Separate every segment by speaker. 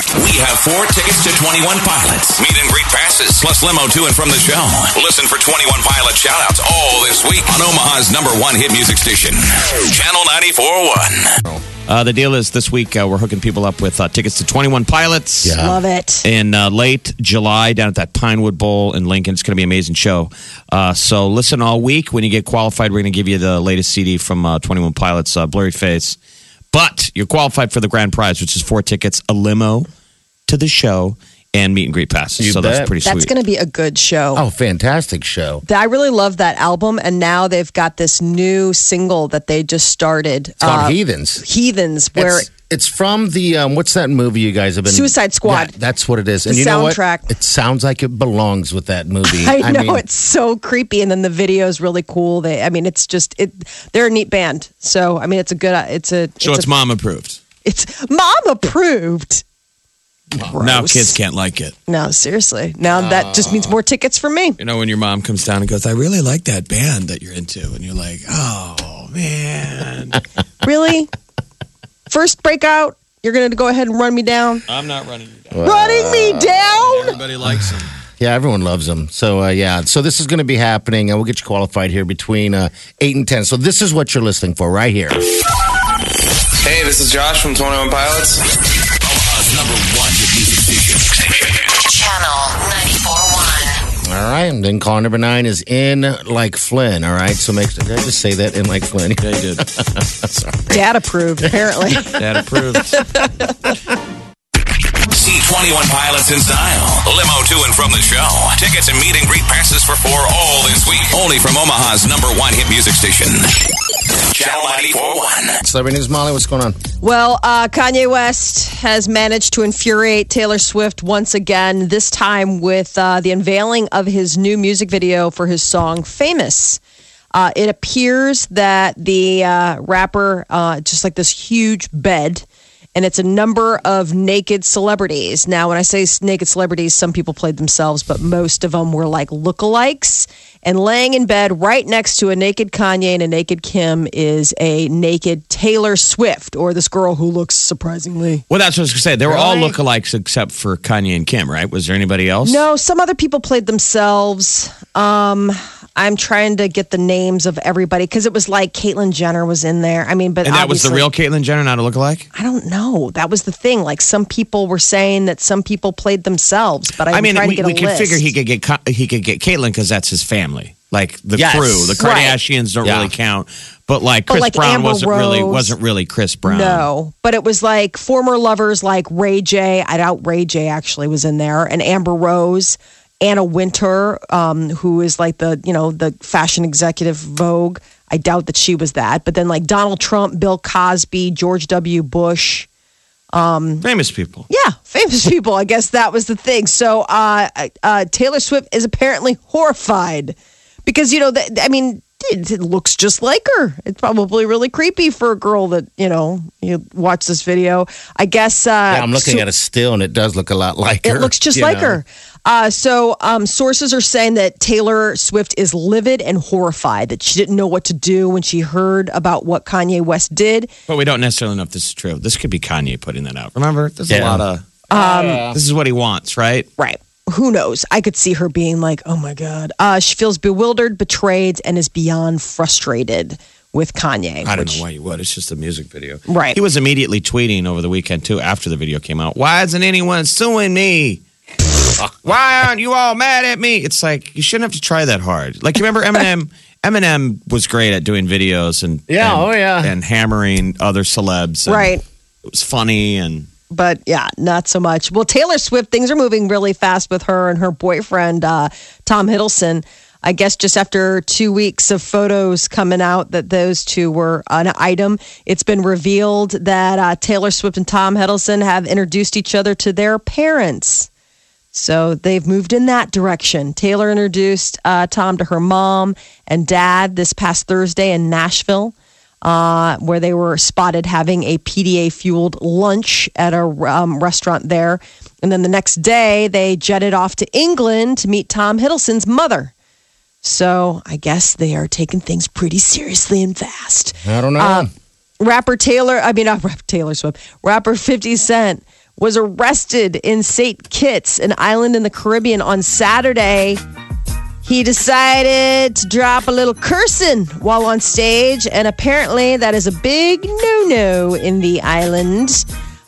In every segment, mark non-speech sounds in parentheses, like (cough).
Speaker 1: We have four tickets to 21 Pilots. Meet and greet passes, plus limo to and from the show. Listen for 21 Pilot shoutouts all this week on Omaha's number one hit music station, Channel 94.1.
Speaker 2: Uh, the deal is this week uh, we're hooking people up with uh, tickets to 21 Pilots.
Speaker 3: Yeah.
Speaker 4: Love it.
Speaker 2: In uh, late July down at that Pinewood Bowl in Lincoln. It's going to be an amazing show. Uh, so listen all week. When you get qualified, we're going to give you the latest CD from uh, 21 Pilots, uh, Blurryface. But you're qualified for the grand prize, which is four tickets, a limo to the show, and meet and greet passes.
Speaker 3: You
Speaker 2: so
Speaker 3: bet.
Speaker 2: that's pretty sweet.
Speaker 4: That's going to be a good show.
Speaker 3: Oh, fantastic show.
Speaker 4: I really love that album, and now they've got this new single that they just started.
Speaker 3: It's called
Speaker 4: uh,
Speaker 3: Heathens.
Speaker 4: Heathens, where
Speaker 3: It's, it's from the um, what's that movie you guys have been
Speaker 4: Suicide Squad.
Speaker 3: That- that's what it is. And
Speaker 4: The
Speaker 3: you know
Speaker 4: soundtrack.
Speaker 3: what? It sounds like it belongs with that movie. (laughs)
Speaker 4: I know
Speaker 3: mean,
Speaker 4: it's so creepy, and then the video is really cool. They, I mean, it's just it. They're a neat band, so I mean, it's a good. It's a.
Speaker 2: so it's
Speaker 4: a,
Speaker 2: mom approved.
Speaker 4: It's mom approved.
Speaker 2: Now kids can't like it.
Speaker 4: No, seriously. Now that just means more tickets for me.
Speaker 2: You know, when your mom comes down and goes, I really like that band that you're into. And you're like, oh, man. (laughs)
Speaker 4: Really? First breakout, you're going to go ahead and run me down?
Speaker 2: I'm not running you down.
Speaker 4: Running me down?
Speaker 2: Everybody likes them.
Speaker 3: yeah, everyone loves them. So uh, yeah, so this is going to be happening, and we'll get you qualified here between uh, eight and ten. So this is what you're listening for right here.
Speaker 5: Hey, this is Josh from 21 Pilots.
Speaker 1: Omaha's number one hit music station.
Speaker 6: Channel 94.1.
Speaker 3: All right, and then caller number nine is in like Flynn. All right, so make did I just say that in like Flynn?
Speaker 2: Yeah, you did. (laughs)
Speaker 4: Dad approved, apparently. (laughs)
Speaker 2: Dad approved.
Speaker 1: See 21 Pilots in style. Limo to and from the show. Tickets and meet and greet passes for four all this week. Only from Omaha's number one hit music station, Channel 94.1.
Speaker 3: Celebrity news, Molly. What's going on?
Speaker 4: Well, uh, Kanye West has managed to infuriate Taylor Swift once again, this time with uh, the unveiling of his new music video for his song Famous. Uh, it appears that the uh, rapper, uh, just like this huge bed, and it's a number of naked celebrities. Now, when I say naked celebrities, some people played themselves, but most of them were like lookalikes. And laying in bed right next to a naked Kanye and a naked Kim is a naked Taylor Swift, or this girl who looks surprisingly.
Speaker 2: Well, that's what I was going to say. They were all
Speaker 3: Really?
Speaker 2: lookalikes except for Kanye and Kim, right? Was there anybody else?
Speaker 4: No, some other people played themselves. Um, I'm trying to get the names of everybody because it was like Caitlyn Jenner was in there. I mean, but
Speaker 2: And that was the real Caitlyn Jenner, not a lookalike?
Speaker 4: I don't know. That was the thing. Like some people were saying that some people played themselves, but I'm
Speaker 2: I mean,
Speaker 4: trying
Speaker 2: we,
Speaker 4: to get
Speaker 2: we
Speaker 4: a
Speaker 2: could
Speaker 4: list.
Speaker 2: figure he could get he could get Caitlyn because that's his family, like the
Speaker 3: Yes.
Speaker 2: crew. The
Speaker 4: Right.
Speaker 2: Kardashians don't
Speaker 3: Yeah.
Speaker 2: really count, but like
Speaker 4: But
Speaker 2: Chris
Speaker 4: like
Speaker 2: Brown
Speaker 4: Amber
Speaker 2: wasn't really wasn't really Chris Brown.
Speaker 4: No, but it was like former lovers like Ray J. I doubt Ray J. actually was in there, and Amber Rose, Anna Wintour, um, who is like the you know the fashion executive Vogue. I doubt that she was that. But then like Donald Trump, Bill Cosby, George W. Bush.
Speaker 2: famous people.
Speaker 4: Yeah, famous people. I guess that was the thing. So uh, uh, Taylor Swift is apparently horrified because you know, th- I mean, it, it looks just like her. It's probably really creepy for a girl that you know you watch this video. I guess. Uh,
Speaker 3: Yeah, I'm looking
Speaker 4: so-
Speaker 3: at a still, and it does look a lot like
Speaker 4: it
Speaker 3: her.
Speaker 4: looks just like
Speaker 3: know.
Speaker 4: her. Uh, so, um, sources are saying that Taylor Swift is livid and horrified that she didn't know what to do when she heard about what Kanye West did.
Speaker 2: But we don't necessarily know if this is true. This could be Kanye putting that out. Remember, there's a lot of. Um, this is what he wants, right?
Speaker 4: Right. Who knows? I could see her being like, oh my God. Uh, she feels bewildered, betrayed, and is beyond frustrated with Kanye.
Speaker 2: I don't
Speaker 4: which-
Speaker 2: know why you would. It's just a music video.
Speaker 4: Right.
Speaker 2: He was immediately tweeting over the weekend, too, after the video came out. Why isn't anyone suing me? Why aren't you all mad at me? It's like, you shouldn't have to try that hard. Like, you remember Eminem? (laughs) Eminem was great at doing videos and.
Speaker 3: Yeah,
Speaker 2: and-
Speaker 3: oh, yeah.
Speaker 2: And hammering other celebs. and
Speaker 4: Right.
Speaker 2: It was funny and.
Speaker 4: But yeah, not so much. Well, Taylor Swift, things are moving really fast with her and her boyfriend, uh, Tom Hiddleston. I guess just after two weeks of photos coming out that those two were an item, it's been revealed that uh, Taylor Swift and Tom Hiddleston have introduced each other to their parents. So they've moved in that direction. Taylor introduced uh, Tom to her mom and dad this past Thursday in Nashville, uh, where they were spotted having a PDA fueled lunch at a um, restaurant there. And then the next day, they jetted off to England to meet Tom Hiddleston's mother. So I guess they are taking things pretty seriously and fast
Speaker 3: I don't know.
Speaker 4: Uh, rapper Taylor, I mean, not rapper Taylor Swift, rapper 50 Cent was arrested in St. Kitts, an island in the Caribbean, on Saturday. He decided to drop a little cursing while on stage, and apparently that is a big no no in the island.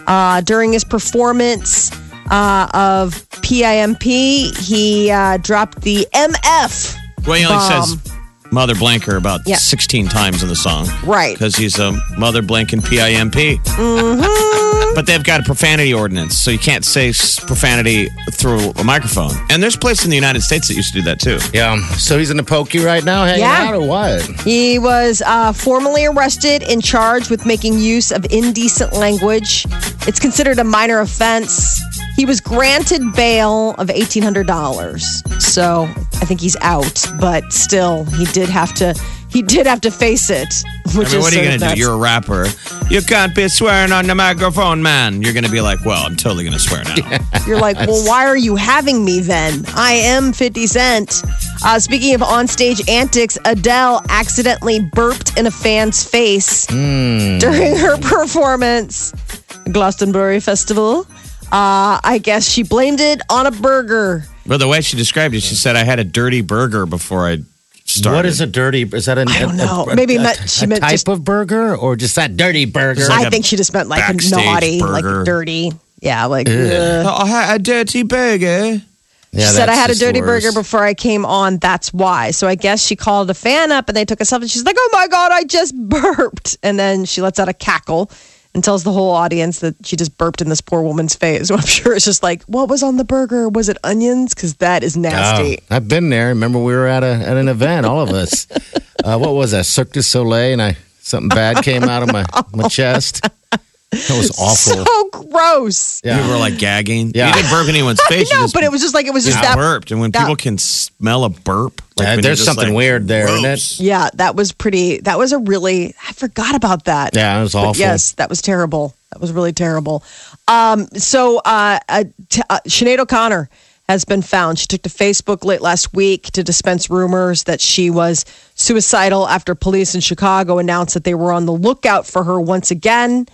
Speaker 4: Uh, during his performance uh, of PIMP, he uh, dropped the MF.
Speaker 2: Well, he only
Speaker 4: Bomb.
Speaker 2: says Mother Blanker about
Speaker 4: Yeah.
Speaker 2: 16 times in the song.
Speaker 4: Right.
Speaker 2: Because he's a Mother Blanking PIMP.
Speaker 4: Mm-hmm.
Speaker 2: But they've got a profanity ordinance, so you can't say profanity through a microphone. And there's places in the United States that used to do that too.
Speaker 3: yeah. So he's in the pokey right now, hanging
Speaker 4: Yeah.
Speaker 3: out or what?
Speaker 4: He was uh, formally arrested and charged with making use of indecent language. It's considered a minor offense. He was granted bail of $1,800. So I think he's out, but still, he did have to. He did have to face it. Which
Speaker 2: I mean,
Speaker 4: is
Speaker 2: what are you going to do? You're a rapper. You can't be swearing on the microphone, man. You're going to be like, well, I'm totally going to swear now. (laughs)
Speaker 4: You're like, well, why are you having me then? I am 50 Cent. Uh, speaking of onstage antics, Adele accidentally burped in a fan's face during her performance, Glastonbury Festival. Uh, I guess she blamed it on a burger.
Speaker 2: But the way she described it, she said, I had a dirty burger before I started.
Speaker 3: What is a dirty? Is that a,
Speaker 4: I don't
Speaker 3: a-
Speaker 4: know.
Speaker 3: a-
Speaker 4: Maybe
Speaker 3: a,
Speaker 4: meant- she
Speaker 3: a
Speaker 4: meant
Speaker 3: type
Speaker 4: just-
Speaker 3: of burger or just that dirty burger?
Speaker 2: like
Speaker 4: I
Speaker 2: a
Speaker 4: think she just meant like a naughty,
Speaker 2: burger.
Speaker 4: like dirty. Yeah, like. ugh.
Speaker 2: Oh, I had a dirty burger.
Speaker 3: Yeah,
Speaker 4: she said, I had a dirty
Speaker 3: worse.
Speaker 4: burger before I came on. That's why. So I guess she called a fan up and they took a selfie. She's like, oh my God, I just (laughs) burped. And then she lets out a cackle and tells the whole audience that she just burped in this poor woman's face. So (laughs) I'm sure it's just like, what was on the burger? Was it onions? Because that is nasty.
Speaker 3: Oh, I've been there. Remember, we were at a at an event, all of us. (laughs) uh, what was that? Cirque du Soleil, and I something bad came out of my my (laughs) chest. That was (laughs) awful.
Speaker 4: So gross.
Speaker 3: yeah.
Speaker 2: You were like gagging.
Speaker 3: Yeah.
Speaker 2: You didn't burp anyone's (laughs) face. you
Speaker 4: No,
Speaker 2: just
Speaker 4: but it was just like, it was just
Speaker 2: just
Speaker 4: that.
Speaker 2: burped. And when
Speaker 4: that-
Speaker 2: people can smell a burp, like
Speaker 3: Yeah,
Speaker 2: when
Speaker 3: there's
Speaker 2: you're just
Speaker 3: something
Speaker 2: like,
Speaker 3: weird there, isn't it?
Speaker 4: Yeah, that was pretty. That was a really. I forgot about that.
Speaker 3: Yeah, it was
Speaker 4: But
Speaker 3: awful.
Speaker 4: yes, that was terrible. That was really terrible. Um, so uh, uh, t- uh, Sinead O'Connor has been found. She took to Facebook late last week to dispense rumors that she was suicidal after police in Chicago announced that they were on the lookout for her once again.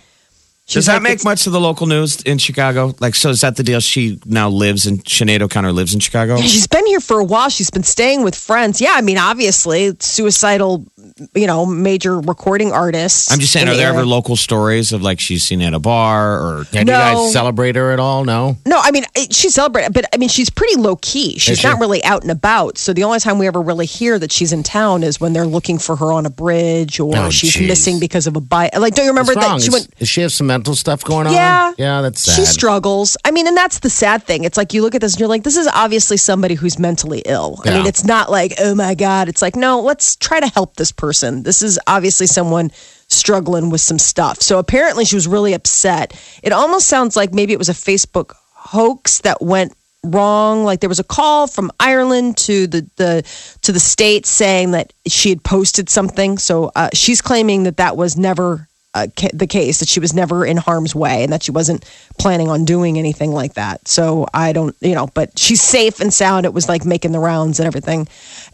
Speaker 2: Does that
Speaker 4: like,
Speaker 2: make much of the local news in Chicago? Like, so is that the deal? She now lives in Sinead O'Connor lives in Chicago.
Speaker 4: She's been here for a while. She's been staying with friends. Yeah, I mean, obviously, suicidal, you know, major recording artists.
Speaker 2: I'm just saying, are
Speaker 4: the
Speaker 2: there
Speaker 4: area.
Speaker 2: ever local stories of like she's seen at a bar or?
Speaker 3: Yeah, do you
Speaker 4: No.
Speaker 3: guys celebrate her at all? No.
Speaker 4: No, I mean she's celebrated, but I mean she's pretty low key. She's
Speaker 3: Is she?
Speaker 4: not really out and about. So the only time we ever really hear that she's in town is when they're looking for her on a bridge or
Speaker 3: Oh,
Speaker 4: she's
Speaker 3: geez.
Speaker 4: missing because of a bite. Like, don't you remember that she went?
Speaker 3: Does she have some mental stuff going on?
Speaker 4: Yeah,
Speaker 3: Yeah, that's sad.
Speaker 4: She struggles. I mean, and that's the sad thing. It's like you look at this and you're like, this is obviously somebody who's mentally ill. I mean, it's not like, oh my god. It's like, no, let's try to help this person. This is obviously someone struggling with some stuff. So apparently, she was really upset. It almost sounds like maybe it was a Facebook hoax that went wrong like there was a call from Ireland to the, the to the states saying that she had posted something so uh, she's claiming that that was never uh, the case that she was never in harm's way and that she wasn't planning on doing anything like that so I don't you know but she's safe and sound it was like making the rounds and everything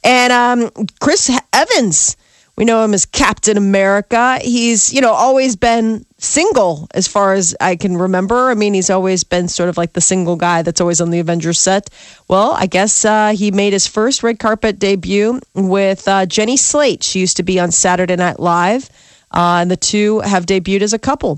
Speaker 4: and um Chris Evans we know him as Captain America. He's, you know, always been single as far as I can remember. I mean, he's always been sort of like the single guy that's always on the Avengers set. Well, I guess uh, he made his first red carpet debut with uh, Jenny Slate. She used to be on Saturday Night Live, uh, and the two have debuted as a couple.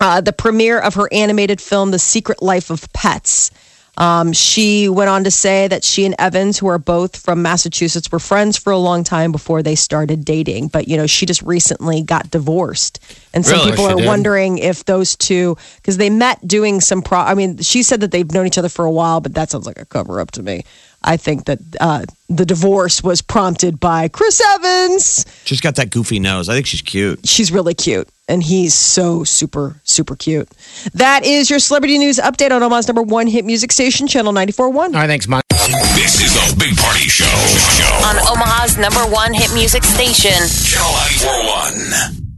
Speaker 4: Uh, the premiere of her animated film, The Secret Life of Pets. Um, she went on to say that she and Evans, who are both from Massachusetts, were friends for a long time before they started dating. But, you know, she just recently got divorced. And some
Speaker 2: Really?
Speaker 4: people are
Speaker 3: did?
Speaker 4: wondering if those two, because they met doing some pro, I mean, she said that they've known each other for a while, but that sounds like a cover up to me. I think that uh, the divorce was prompted by Chris Evans.
Speaker 2: She's got that goofy nose. I think she's cute.
Speaker 4: She's really cute, and he's so super, super cute. That is your celebrity news update on Omaha's number one hit music station, Channel 94.1.
Speaker 3: All right, thanks, Mike.
Speaker 1: This is the Big Party Show. Show.
Speaker 6: On Omaha's number one hit music station.
Speaker 1: Channel 941.